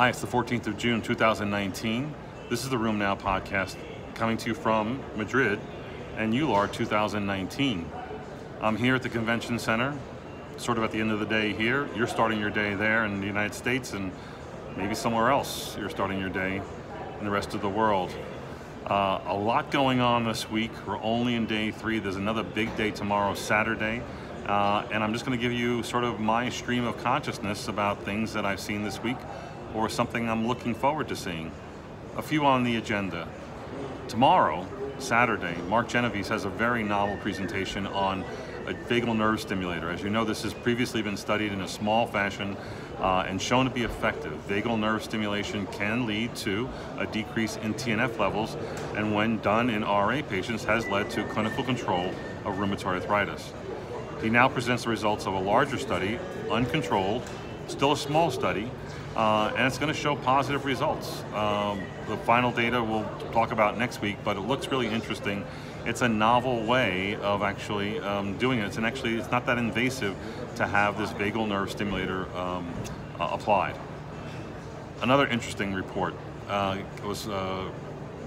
Hi, it's the 14th of June, 2019. This is the RheumNow podcast coming to you from Madrid and EULAR 2019. I'm here at the convention center, sort of at the end of the day here. You're starting your day there in the United States and maybe somewhere else you're starting your day in the rest of the world. Uh, a lot going on this week. We're only in day three. There's another big day tomorrow, Saturday. Uh, and I'm just going to give you sort of my stream of consciousness about things that I've seen this week or something I'm looking forward to seeing. A few on the agenda. Tomorrow, Saturday, Mark Genovese has a very novel presentation on a vagal nerve stimulator. As you know, this has previously been studied in a small fashion uh, and shown to be effective. Vagal nerve stimulation can lead to a decrease in TNF levels, and when done in RA patients, has led to clinical control of rheumatoid arthritis. He now presents the results of a larger study, uncontrolled, still a small study, uh, and it's going to show positive results. Um, the final data we'll talk about next week, but it looks really interesting. It's a novel way of actually um, doing it. It's actually it's not that invasive to have this vagal nerve stimulator um, uh, applied. Another interesting report uh, was uh,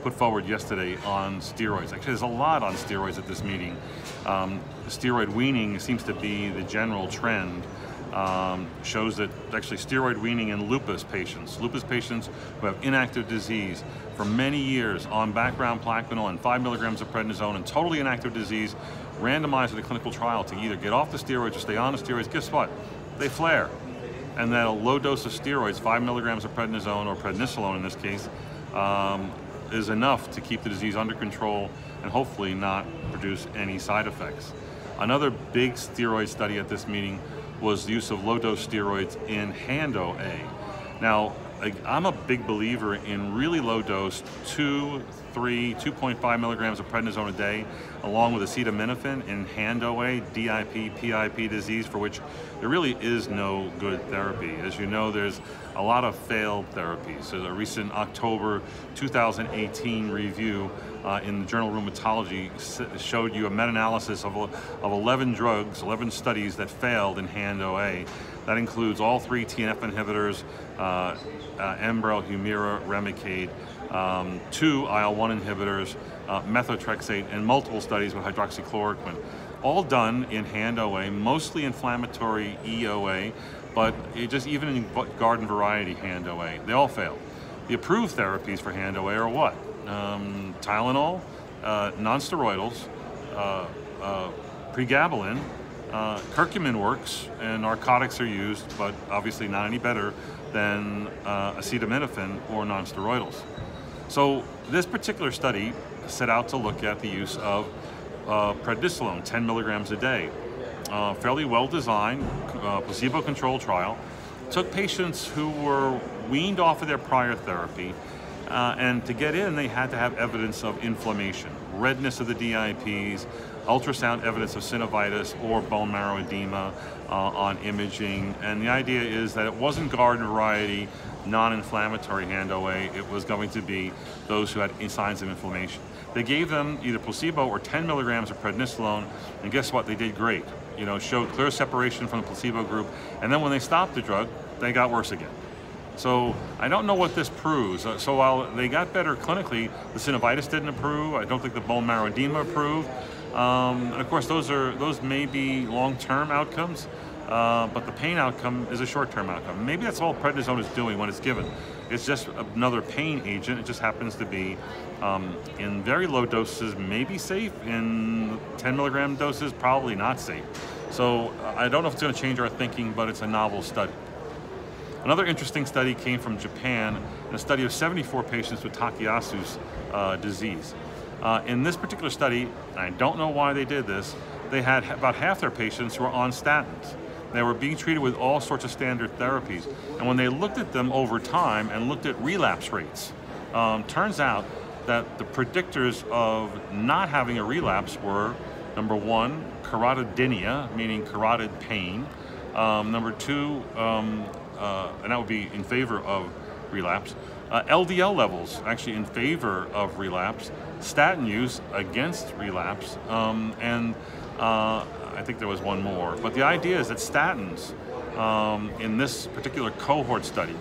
put forward yesterday on steroids. Actually, there's a lot on steroids at this meeting. Um, steroid weaning seems to be the general trend. Um, shows that actually steroid weaning in lupus patients, lupus patients who have inactive disease for many years on background plaquenil and 5 milligrams of prednisone and totally inactive disease, randomized in a clinical trial to either get off the steroids or stay on the steroids, guess what? They flare. And that a low dose of steroids, 5 milligrams of prednisone or prednisolone in this case, um, is enough to keep the disease under control and hopefully not produce any side effects. Another big steroid study at this meeting was the use of low dose steroids in hand OA. Now, I'm a big believer in really low dose, two, three, 2.5 milligrams of prednisone a day, along with acetaminophen in hand OA, DIP, PIP disease, for which there really is no good therapy. As you know, there's a lot of failed therapies. There's a recent October 2018 review uh, in the journal Rheumatology showed you a meta-analysis of, of 11 drugs, 11 studies that failed in hand OA. That includes all three TNF inhibitors, uh, uh, Enbrel, Humira, Remicade, um, two IL-1 inhibitors, uh, methotrexate, and multiple studies with hydroxychloroquine. All done in hand OA, mostly inflammatory EOA, but just even in garden variety hand OA, they all failed. The approved therapies for hand OA are what? Um, Tylenol, uh, nonsteroidals, uh, uh, pregabalin, uh, curcumin works, and narcotics are used, but obviously not any better than uh, acetaminophen or nonsteroidals. So this particular study set out to look at the use of uh, prednisolone, 10 milligrams a day. Uh, fairly well designed, uh, placebo-controlled trial. Took patients who were weaned off of their prior therapy, uh, and to get in, they had to have evidence of inflammation, redness of the DIPs, ultrasound evidence of synovitis or bone marrow edema uh, on imaging. And the idea is that it wasn't garden variety, non-inflammatory hand OA, it was going to be those who had signs of inflammation. They gave them either placebo or 10 milligrams of prednisolone, and guess what, they did great. You know, showed clear separation from the placebo group, and then when they stopped the drug, they got worse again. So I don't know what this proves. Uh, so while they got better clinically, the synovitis didn't improve. I don't think the bone marrow edema improved. Um, and of course, those are those may be long-term outcomes, uh, but the pain outcome is a short-term outcome. Maybe that's all prednisone is doing when it's given. It's just another pain agent. It just happens to be um, in very low doses, maybe safe. In 10 milligram doses, probably not safe. So uh, I don't know if it's going to change our thinking, but it's a novel study. Another interesting study came from Japan, a study of 74 patients with Takayasu's uh, disease. Uh, in this particular study, I don't know why they did this, they had about half their patients who were on statins. They were being treated with all sorts of standard therapies. And when they looked at them over time and looked at relapse rates, um, turns out that the predictors of not having a relapse were number one, carotidynia, meaning carotid pain. Um, number two, um, uh, and that would be in favor of relapse. Uh, LDL levels actually in favor of relapse, statin use against relapse, um, and uh, I think there was one more. But the idea is that statins um, in this particular cohort study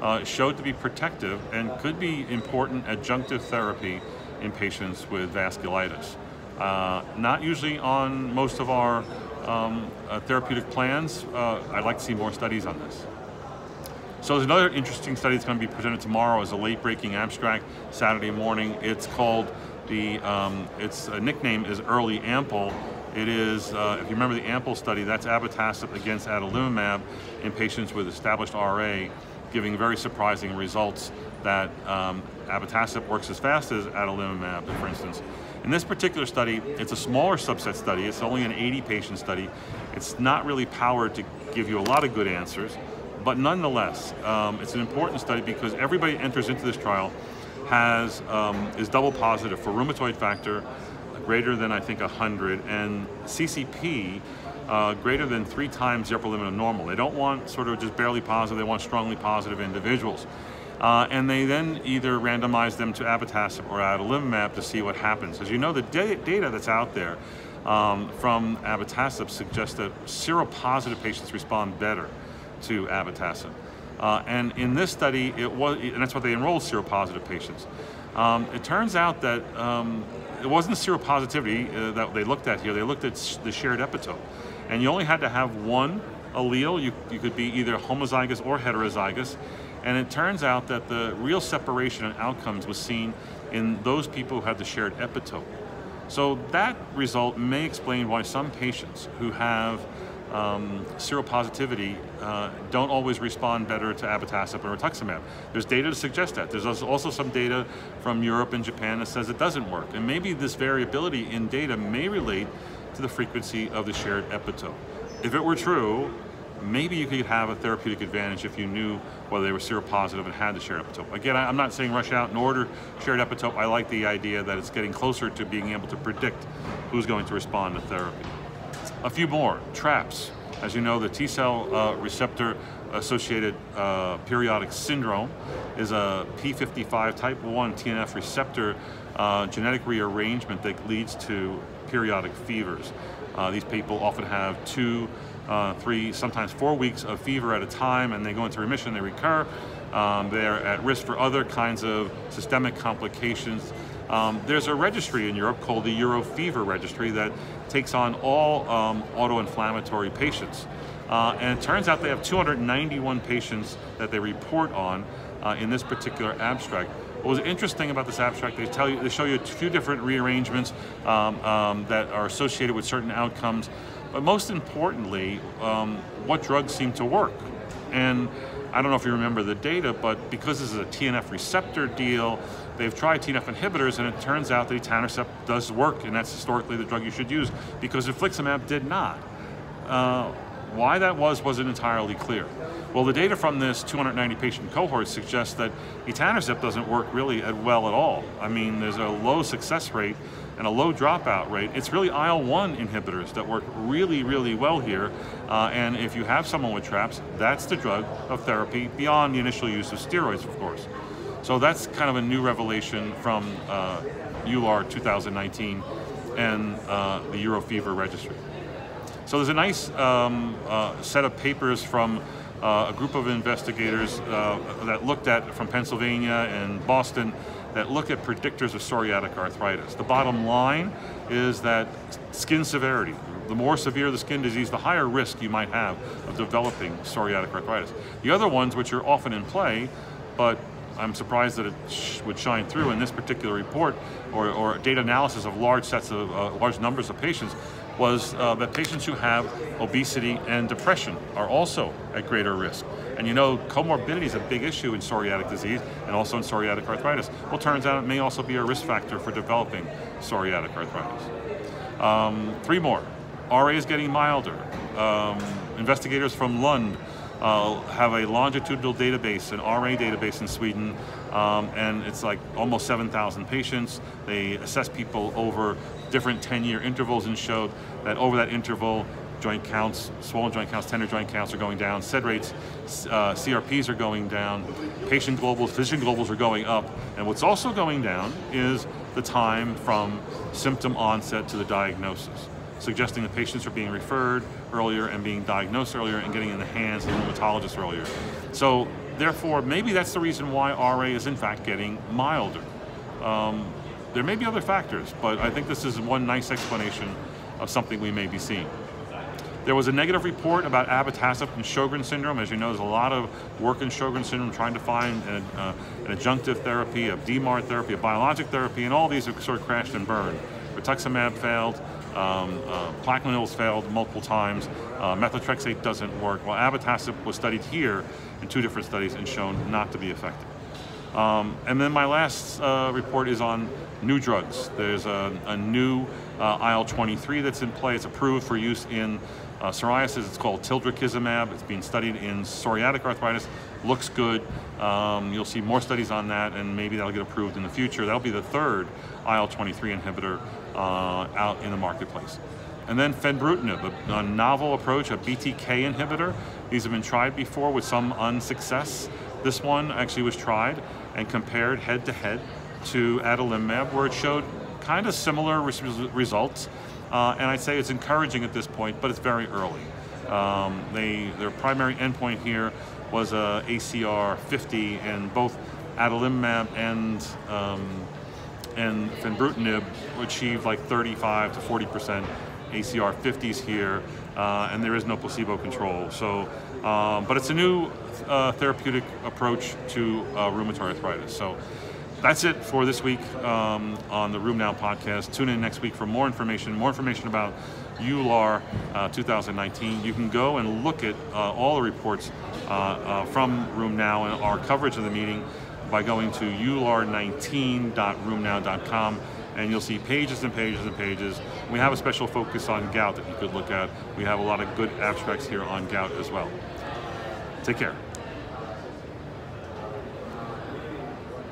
uh, showed to be protective and could be important adjunctive therapy in patients with vasculitis. Uh, not usually on most of our um, uh, therapeutic plans. Uh, I'd like to see more studies on this. So there's another interesting study that's going to be presented tomorrow as a late-breaking abstract Saturday morning. It's called the, um, its nickname is Early Ample. It is, uh, if you remember the Ample study, that's abatacept against adalimumab in patients with established RA, giving very surprising results that um, abatacept works as fast as adalimumab, for instance. In this particular study, it's a smaller subset study. It's only an 80 patient study. It's not really powered to give you a lot of good answers, but nonetheless, um, it's an important study because everybody enters into this trial has um, is double positive for rheumatoid factor greater than I think 100 and CCP uh, greater than three times the upper limit of normal. They don't want sort of just barely positive, they want strongly positive individuals. Uh, and they then either randomize them to abatacept or adalimumab to see what happens. As you know, the da data that's out there um, from abatacept suggests that seropositive patients respond better to abatacept. Uh, and in this study, it was, and that's what they enrolled seropositive patients. Um, it turns out that um, it wasn't seropositivity uh, that they looked at here. They looked at sh the shared epitope, and you only had to have one allele. You, you could be either homozygous or heterozygous, and it turns out that the real separation in outcomes was seen in those people who had the shared epitope. So that result may explain why some patients who have um, seropositivity uh, don't always respond better to abatacept or rituximab. There's data to suggest that. There's also some data from Europe and Japan that says it doesn't work. And maybe this variability in data may relate to the frequency of the shared epitope. If it were true, maybe you could have a therapeutic advantage if you knew whether they were seropositive and had the shared epitope. Again, I'm not saying rush out and order shared epitope. I like the idea that it's getting closer to being able to predict who's going to respond to therapy. A few more, TRAPS. As you know, the T cell uh, receptor associated uh, periodic syndrome is a P55 type 1 TNF receptor uh, genetic rearrangement that leads to periodic fevers. Uh, these people often have two uh, three, sometimes four weeks of fever at a time, and they go into remission, they recur. Um, they're at risk for other kinds of systemic complications. Um, there's a registry in Europe called the Eurofever Registry that takes on all um, auto-inflammatory patients. Uh, and it turns out they have 291 patients that they report on uh, in this particular abstract. What was interesting about this abstract, they tell you, they show you a few different rearrangements um, um, that are associated with certain outcomes. But most importantly, um, what drugs seem to work. And I don't know if you remember the data, but because this is a TNF receptor deal, they've tried TNF inhibitors, and it turns out that etanercept does work, and that's historically the drug you should use, because infliximab did not. Uh, why that was wasn't entirely clear. Well, the data from this 290 patient cohort suggests that etanercept doesn't work really well at all. I mean, there's a low success rate and a low dropout rate. It's really IL-1 inhibitors that work really, really well here. Uh, and if you have someone with TRAPS, that's the drug of therapy beyond the initial use of steroids, of course. So that's kind of a new revelation from uh, EULAR 2019 and uh, the Eurofever registry. So there's a nice um, uh, set of papers from uh, a group of investigators uh, that looked at from Pennsylvania and Boston that look at predictors of psoriatic arthritis. The bottom line is that skin severity, the more severe the skin disease, the higher risk you might have of developing psoriatic arthritis. The other ones, which are often in play, but I'm surprised that it sh would shine through in this particular report or, or data analysis of large sets of uh, large numbers of patients was uh, that patients who have obesity and depression are also at greater risk. And you know, comorbidity is a big issue in psoriatic disease and also in psoriatic arthritis. Well, turns out it may also be a risk factor for developing psoriatic arthritis. Um, three more. RA is getting milder. Um, investigators from Lund uh, have a longitudinal database, an RA database in Sweden, um, and it's like almost 7,000 patients. They assess people over different 10-year intervals and showed that over that interval, joint counts, swollen joint counts, tender joint counts are going down, SED rates, uh, CRPs are going down, patient globals, physician globals are going up, and what's also going down is the time from symptom onset to the diagnosis, suggesting that patients are being referred earlier and being diagnosed earlier and getting in the hands of the rheumatologist earlier. So therefore, maybe that's the reason why RA is in fact getting milder. Um, there may be other factors, but I think this is one nice explanation of something we may be seeing. There was a negative report about abatacept and Sjogren syndrome. As you know, there's a lot of work in Sjogren syndrome trying to find an, uh, an adjunctive therapy, a DMARD therapy, a biologic therapy, and all these have sort of crashed and burned. Rituximab failed, um, uh, failed multiple times, uh, methotrexate doesn't work. Well, abatacept was studied here in two different studies and shown not to be effective. Um, and then my last uh, report is on new drugs. There's a, a new uh, IL-23 that's in play. It's approved for use in uh, psoriasis. It's called tildrakizumab. It's being studied in psoriatic arthritis. Looks good. Um, you'll see more studies on that, and maybe that'll get approved in the future. That'll be the third IL-23 inhibitor out in the marketplace. And then fenbrutinib, a, novel approach, a BTK inhibitor. These have been tried before with some unsuccess. This one actually was tried and compared head to head to adalimumab, where it showed kind of similar res results. Uh, and I'd say it's encouraging at this point, but it's very early. Um, they, their primary endpoint here was a ACR 50, and both adalimumab and um, and fenbrutinib achieved like 35 to 40 percent ACR 50s here, uh, and there is no placebo control. So, um, but it's a new uh, therapeutic approach to uh, rheumatoid arthritis. So that's it for this week um, on the RheumNow podcast. Tune in next week for more information, more information about EULAR uh, 2019. You can go and look at uh, all the reports uh, uh, from RheumNow and our coverage of the meeting by going to eular19.rheumnow.com and you'll see pages and pages and pages. We have a special focus on gout that you could look at. We have a lot of good abstracts here on gout as well. Take care.